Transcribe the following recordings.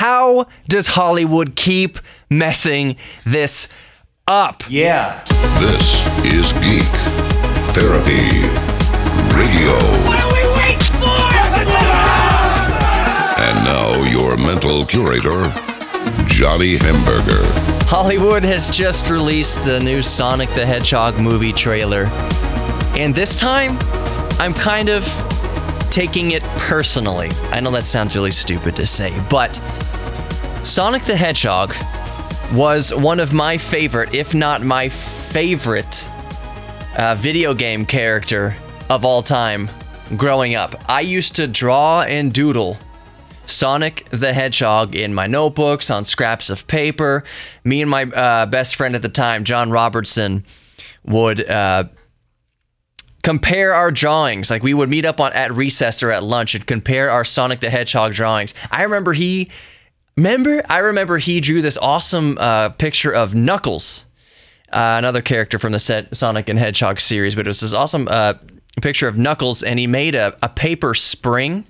How does Hollywood keep messing this up? Yeah. This is Geek Therapy Radio. What are we waiting for? And now, your mental curator, Johnny Hamburger. Hollywood has just released the new Sonic the Hedgehog movie trailer. And this time, I'm kind of taking it personally. I know that sounds really stupid to say, but Sonic the Hedgehog was one of my favorite, if not my favorite, uh, video game character of all time growing up. I used to draw and doodle Sonic the Hedgehog in my notebooks on scraps of paper. Me and my uh, best friend at the time, John Robertson, would uh, compare our drawings. Like we would meet up on at recess or at lunch and compare our Sonic the Hedgehog drawings. I remember he, remember I remember he drew this awesome uh, picture of Knuckles, uh, another character from the set Sonic and Hedgehog series. But it was this awesome uh, picture of Knuckles, and he made a, a paper spring,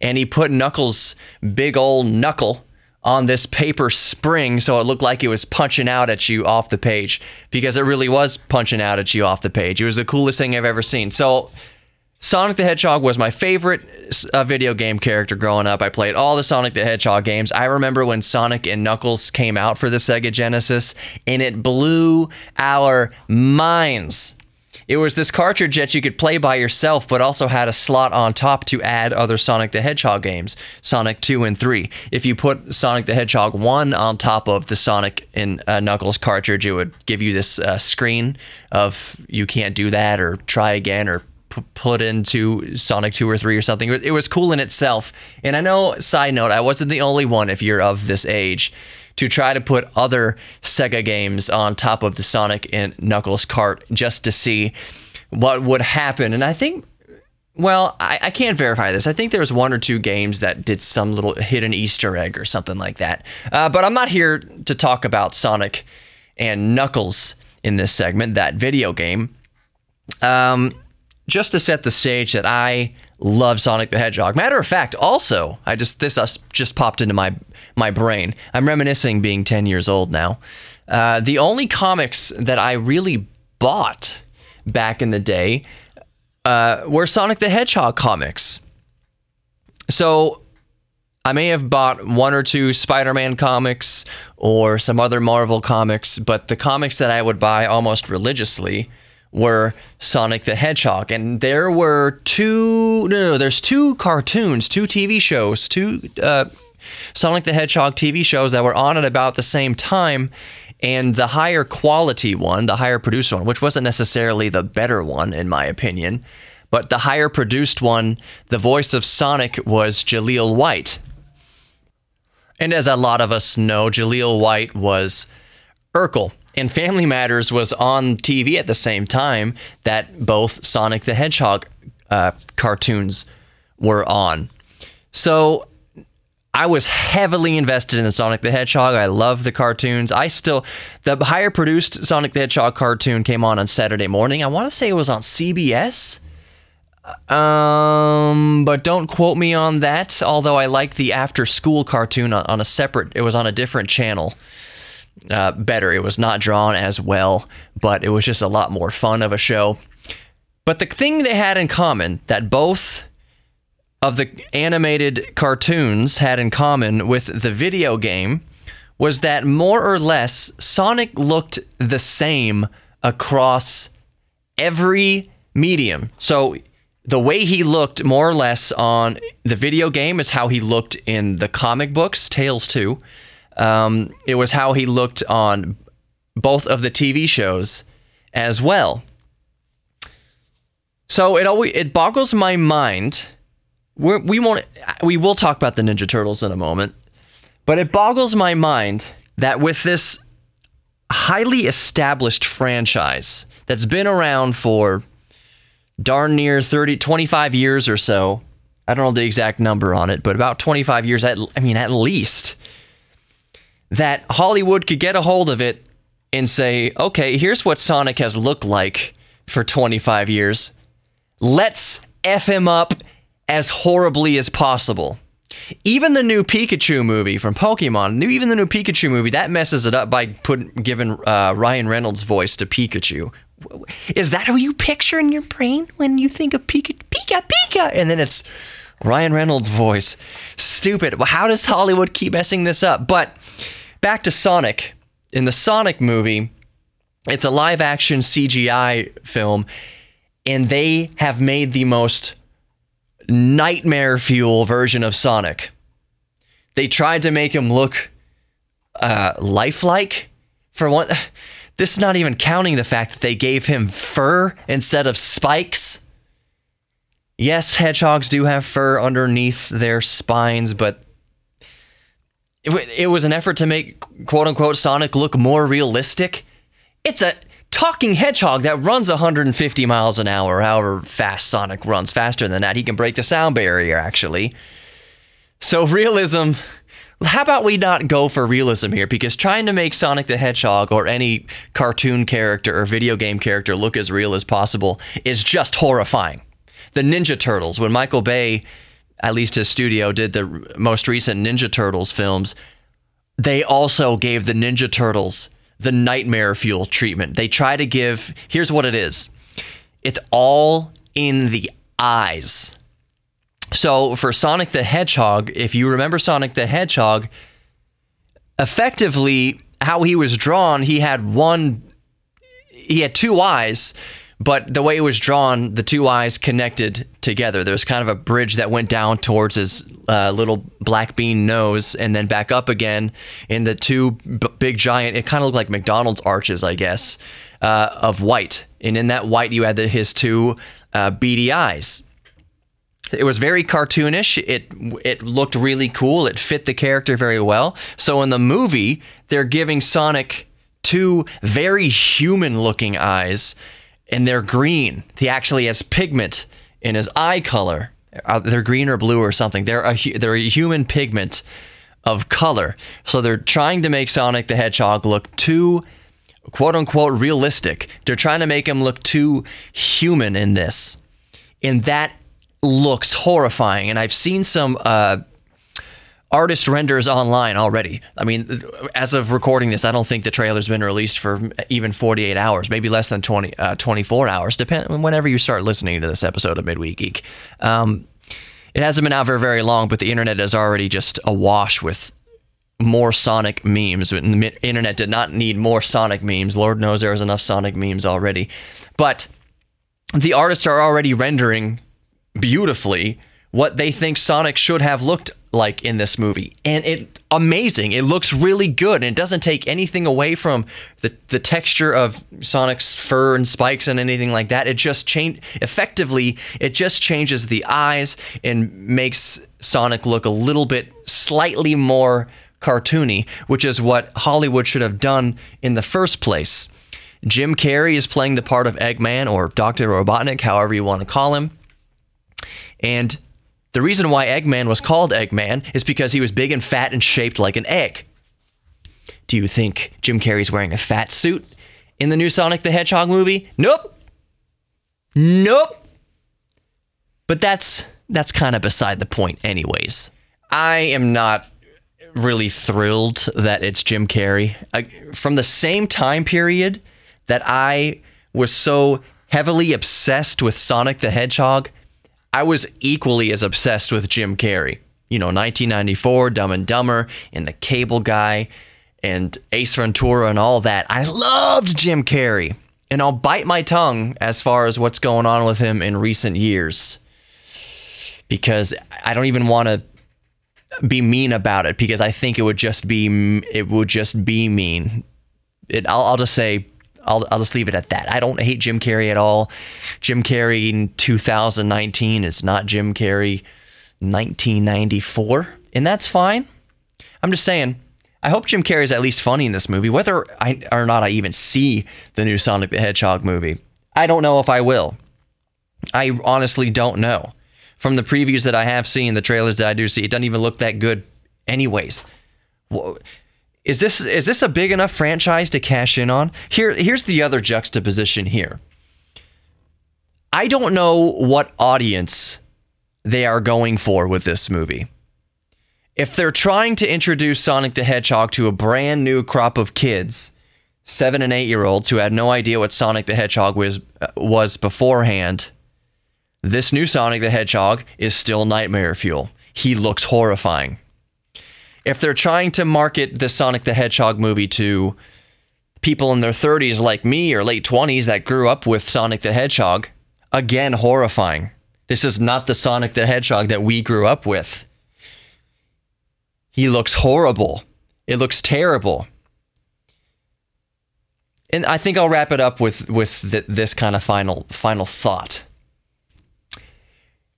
and he put Knuckles' big old knuckle on this paper spring so it looked like it was punching out at you off the page because it really was punching out at you off the page. It was the coolest thing I've ever seen. So Sonic the Hedgehog was my favorite uh, video game character growing up. I played all the Sonic the Hedgehog games. I remember when Sonic and Knuckles came out for the Sega Genesis and it blew our minds. It was this cartridge that you could play by yourself, but also had a slot on top to add other Sonic the Hedgehog games, Sonic 2 and 3. If you put Sonic the Hedgehog 1 on top of the Sonic and uh, Knuckles cartridge, it would give you this uh, screen of you can't do that or try again or p- put into Sonic 2 or 3 or something. It was cool in itself. And I know, side note, I wasn't the only one if you're of this age to try to put other Sega games on top of the Sonic and Knuckles cart just to see what would happen. And I think, well, I, I can't verify this. I think there was one or two games that did some little hidden Easter egg or something like that. Uh, but I'm not here to talk about Sonic and Knuckles in this segment, that video game. Um, just to set the stage that I love Sonic the Hedgehog. Matter of fact, also, I just this just popped into my my brain. I'm reminiscing being 10 years old now. Uh, the only comics that I really bought back in the day uh, were Sonic the Hedgehog comics. So I may have bought one or two Spider Man comics or some other Marvel comics, but the comics that I would buy almost religiously were Sonic the Hedgehog. And there were two, no, no, there's two cartoons, two TV shows, two uh, Sonic the Hedgehog TV shows that were on at about the same time. And the higher quality one, the higher produced one, which wasn't necessarily the better one, in my opinion, but the higher produced one, the voice of Sonic was Jaleel White. And as a lot of us know, Jaleel White was Urkel. And Family Matters was on TV at the same time that both Sonic the Hedgehog uh, cartoons were on. So I was heavily invested in Sonic the Hedgehog. I love the cartoons. I still, the higher produced Sonic the Hedgehog cartoon came on on Saturday morning. I want to say it was on CBS. Um, but don't quote me on that. Although I like the after school cartoon on, on a separate, it was on a different channel. Uh, better. It was not drawn as well, but it was just a lot more fun of a show. But the thing they had in common that both of the animated cartoons had in common with the video game was that more or less Sonic looked the same across every medium. So the way he looked more or less on the video game is how he looked in the comic books, Tales 2. Um, it was how he looked on both of the TV shows as well. So it always it boggles my mind. We're, we won't we will talk about the Ninja Turtles in a moment, But it boggles my mind that with this highly established franchise that's been around for darn near 30, 25 years or so. I don't know the exact number on it, but about 25 years, at, I mean, at least, that Hollywood could get a hold of it and say, okay, here's what Sonic has looked like for 25 years. Let's F him up as horribly as possible. Even the new Pikachu movie from Pokemon, even the new Pikachu movie, that messes it up by putting giving uh, Ryan Reynolds' voice to Pikachu. Is that who you picture in your brain when you think of Pika, Pika, Pika? And then it's Ryan Reynolds' voice. Stupid. How does Hollywood keep messing this up? But back to Sonic. In the Sonic movie, it's a live action CGI film, and they have made the most nightmare fuel version of Sonic. They tried to make him look uh, lifelike. For one, this is not even counting the fact that they gave him fur instead of spikes. Yes, hedgehogs do have fur underneath their spines, but it, it was an effort to make quote unquote Sonic look more realistic. It's a talking hedgehog that runs 150 miles an hour, however fast Sonic runs. Faster than that, he can break the sound barrier, actually. So, realism. How about we not go for realism here? Because trying to make Sonic the Hedgehog or any cartoon character or video game character look as real as possible is just horrifying. The Ninja Turtles, when Michael Bay, at least his studio, did the most recent Ninja Turtles films, they also gave the Ninja Turtles the nightmare fuel treatment. They try to give, here's what it is it's all in the eyes. So for Sonic the Hedgehog, if you remember Sonic the Hedgehog, effectively how he was drawn, he had one, he had two eyes, but the way it was drawn, the two eyes connected together. There was kind of a bridge that went down towards his uh, little black bean nose and then back up again. in the two b- big giant, it kind of looked like McDonald's arches, I guess, uh, of white. And in that white, you had the, his two uh, beady eyes. It was very cartoonish. It it looked really cool. It fit the character very well. So in the movie, they're giving Sonic two very human-looking eyes, and they're green. He actually has pigment in his eye color. Uh, they're green or blue or something. They're a they're a human pigment of color. So they're trying to make Sonic the Hedgehog look too quote unquote realistic. They're trying to make him look too human in this. And that looks horrifying. And I've seen some uh, artist renders online already. I mean, as of recording this, I don't think the trailer's been released for even 48 hours, maybe less than 20, uh, 24 hours, depending whenever you start listening to this episode of Midweek Geek. Um, it hasn't been out for very long, but the internet is already just awash with more Sonic memes. The internet did not need more Sonic memes. Lord knows there was enough Sonic memes already. But the artists are already rendering beautifully what they think Sonic should have looked like in this movie. And it amazing. It looks really good and it doesn't take anything away from the, the texture of sonic's fur and spikes and anything like that. It just change effectively it just changes the eyes and makes sonic look a little bit slightly more cartoony which is what hollywood should have done in the first place. Jim carrey is playing the part of eggman or dr robotnik however you want to call him. And the reason why Eggman was called Eggman is because he was big and fat and shaped like an egg. Do you think Jim Carrey's wearing a fat suit in the new Sonic the Hedgehog movie? Nope. Nope. But that's that's kind of beside the point anyways. I am not really thrilled that it's Jim Carrey. I, from the same time period that I was so heavily obsessed with Sonic the Hedgehog, I was equally as obsessed with Jim Carrey. You know, 1994, Dumb and Dumber, and The Cable Guy, and Ace Ventura, and all that. I loved Jim Carrey. And I'll bite my tongue as far as what's going on with him in recent years. Because I don't even want to be mean about it because I think it would just be it would just be mean. It, I'll, I'll just say I'll, I'll just leave it at that. I don't hate Jim Carrey at all. Jim Carrey in 2019 is not Jim Carrey 1994, and that's fine. I'm just saying. I hope Jim Carrey's at least funny in this movie, whether I or not I even see the new Sonic the Hedgehog movie. I don't know if I will. I honestly don't know. From the previews that I have seen, the trailers that I do see, it doesn't even look that good, anyways. Is this is this a big enough franchise to cash in on? Here, here's the other juxtaposition here. I don't know what audience they are going for with this movie. If they're trying to introduce Sonic the Hedgehog to a brand new crop of kids, seven and eight year olds who had no idea what Sonic the Hedgehog was uh, was beforehand, this new Sonic the Hedgehog is still nightmare fuel. He looks horrifying. If they're trying to market the Sonic the Hedgehog movie to people in their 30s like me or late 20s that grew up with Sonic the Hedgehog, again, horrifying. This is not the Sonic the Hedgehog that we grew up with. He looks horrible. It looks terrible. And I think I'll wrap it up with with th- this kind of final final thought.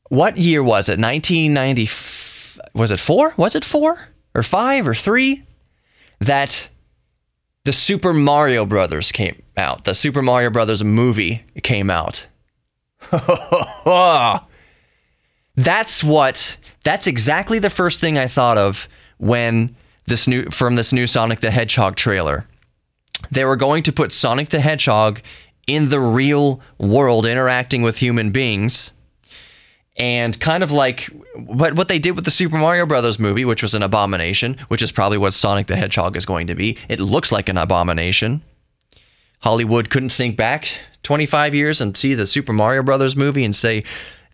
What year was it? 1990 was it 4? Was it 4 or 5 or 3 that the Super Mario Brothers came out. The Super Mario Brothers movie came out. that's what that's exactly the first thing I thought of when this new from this new Sonic the Hedgehog trailer. They were going to put Sonic the Hedgehog in the real world interacting with human beings. And kind of like what what they did with the Super Mario Brothers movie, which was an abomination, which is probably what Sonic the Hedgehog is going to be. It looks like an abomination. Hollywood couldn't think back 25 years and see the Super Mario Brothers movie and say,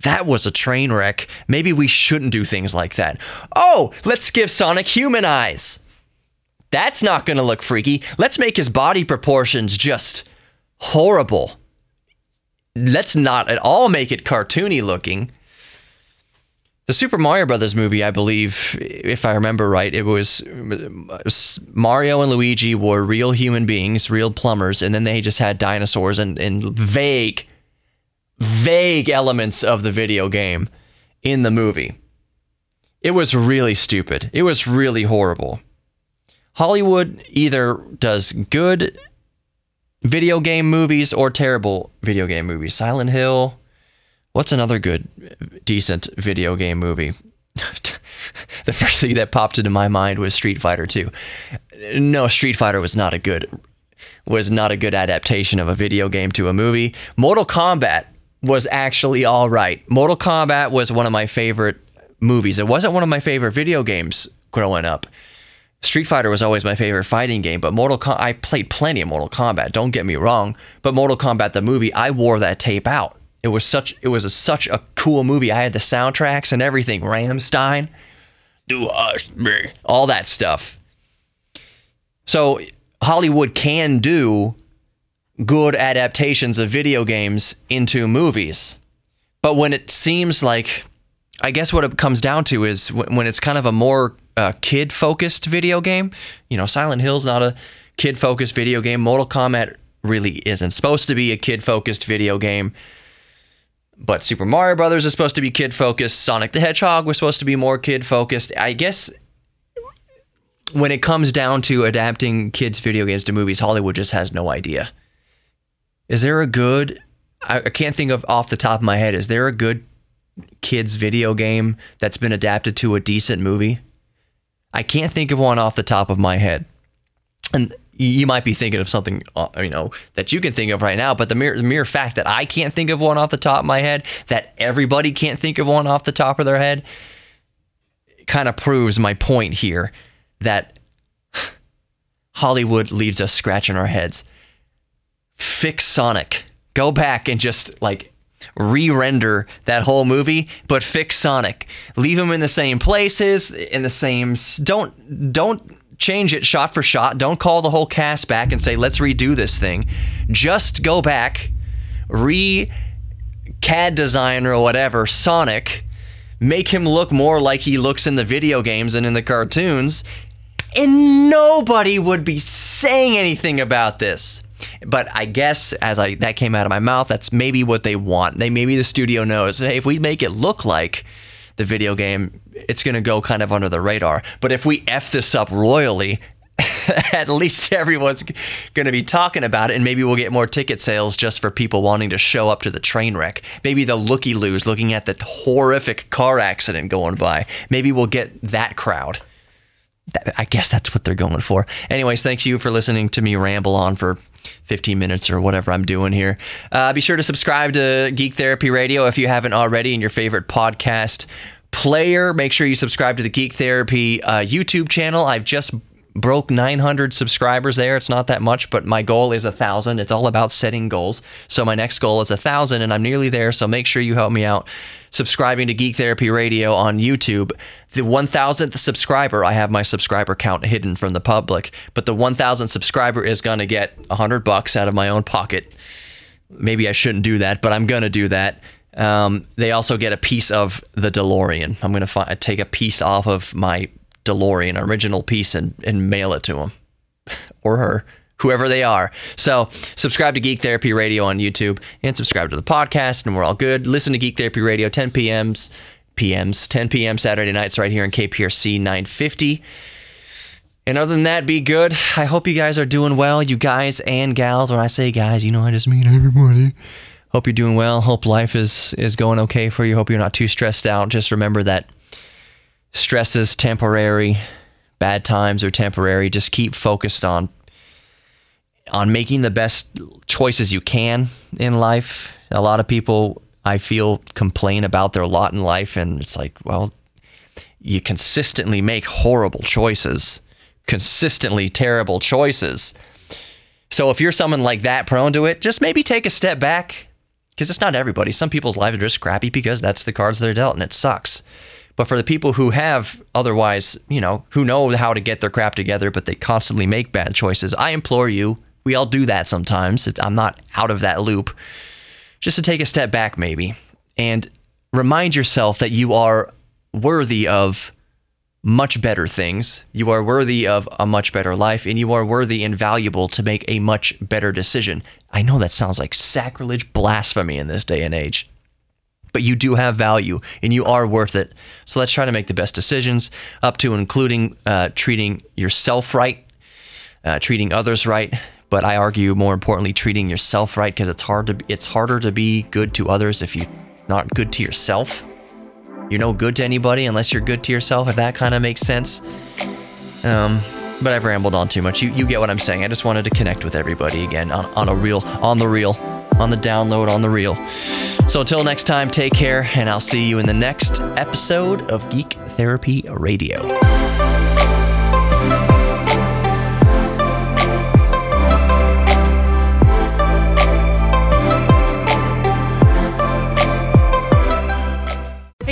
that was a train wreck. Maybe we shouldn't do things like that. Oh, let's give Sonic human eyes. That's not going to look freaky. Let's make his body proportions just horrible. Let's not at all make it cartoony looking. The Super Mario Brothers movie, I believe, if I remember right, it was Mario and Luigi were real human beings, real plumbers, and then they just had dinosaurs and, and vague, vague elements of the video game in the movie. It was really stupid. It was really horrible. Hollywood either does good video game movies or terrible video game movies. Silent Hill. What's another good, decent video game movie? the first thing that popped into my mind was Street Fighter 2. No, Street Fighter was not a good was not a good adaptation of a video game to a movie. Mortal Kombat was actually all right. Mortal Kombat was one of my favorite movies. It wasn't one of my favorite video games growing up. Street Fighter was always my favorite fighting game, but Mortal Com- I played plenty of Mortal Kombat. Don't get me wrong, but Mortal Kombat the movie, I wore that tape out. It was such it was a, such a cool movie. I had the soundtracks and everything. Rammstein, do us all that stuff. So Hollywood can do good adaptations of video games into movies, but when it seems like I guess what it comes down to is when it's kind of a more uh, kid focused video game. You know, Silent Hill's not a kid focused video game. Mortal Kombat really isn't supposed to be a kid focused video game. But Super Mario Brothers is supposed to be kid focused. Sonic the Hedgehog was supposed to be more kid focused. I guess when it comes down to adapting kids' video games to movies, Hollywood just has no idea. Is there a good? I can't think of off the top of my head. Is there a good kids video game that's been adapted to a decent movie? I can't think of one off the top of my head. And you might be thinking of something, uh, you know, that you can think of right now. But the mere, the mere fact that I can't think of one off the top of my head, that everybody can't think of one off the top of their head, kind of proves my point here that Hollywood leaves us scratching our heads. Fix Sonic. Go back and just like re-render that whole movie, but fix Sonic. Leave him in the same places, in the same. Don't don't change it shot for shot. Don't call the whole cast back and say let's redo this thing. Just go back, re CAD design or whatever Sonic, make him look more like he looks in the video games and in the cartoons, and nobody would be saying anything about this. But I guess as I that came out of my mouth, that's maybe what they want. They maybe the studio knows, hey, if we make it look like the video game, it's going to go kind of under the radar. But if we F this up royally, at least everyone's going to be talking about it, and maybe we'll get more ticket sales just for people wanting to show up to the train wreck. Maybe the looky loos looking at the horrific car accident going by. Maybe we'll get that crowd. I guess that's what they're going for. Anyways, thanks you for listening to me ramble on for 15 minutes or whatever I'm doing here. Uh, be sure to subscribe to Geek Therapy Radio if you haven't already in your favorite podcast player. Make sure you subscribe to the Geek Therapy uh, YouTube channel. I've just broke 900 subscribers there. It's not that much, but my goal is a thousand. It's all about setting goals. So my next goal is a thousand, and I'm nearly there. So make sure you help me out subscribing to Geek Therapy Radio on YouTube. The 1000th subscriber, I have my subscriber count hidden from the public, but the 1000th subscriber is going to get 100 bucks out of my own pocket. Maybe I shouldn't do that, but I'm going to do that. Um, they also get a piece of the DeLorean. I'm going to take a piece off of my DeLorean, original piece, and, and mail it to them or her, whoever they are. So subscribe to Geek Therapy Radio on YouTube and subscribe to the podcast, and we're all good. Listen to Geek Therapy Radio 10 p.m.s, p.m.s, 10 p.m. Saturday nights right here in KPRC 950. And other than that, be good. I hope you guys are doing well, you guys and gals. When I say guys, you know I just mean everybody. Hope you're doing well. Hope life is is going okay for you. Hope you're not too stressed out. Just remember that stress is temporary, bad times are temporary. Just keep focused on on making the best choices you can in life. A lot of people I feel complain about their lot in life and it's like, well, you consistently make horrible choices, consistently terrible choices. So if you're someone like that prone to it, just maybe take a step back because it's not everybody. Some people's lives are just crappy because that's the cards they're dealt and it sucks. But for the people who have otherwise, you know, who know how to get their crap together, but they constantly make bad choices, I implore you, we all do that sometimes. It's, I'm not out of that loop. Just to take a step back, maybe, and remind yourself that you are worthy of much better things. You are worthy of a much better life, and you are worthy and valuable to make a much better decision. I know that sounds like sacrilege, blasphemy in this day and age but you do have value and you are worth it. So let's try to make the best decisions, up to including uh, treating yourself right, uh, treating others right. But I argue more importantly, treating yourself right because it's hard to it's harder to be good to others if you're not good to yourself. You're no good to anybody unless you're good to yourself. If that kind of makes sense. Um, but I've rambled on too much. You you get what I'm saying. I just wanted to connect with everybody again on, on a real on the real on the download on the reel. So until next time, take care, and I'll see you in the next episode of Geek Therapy Radio.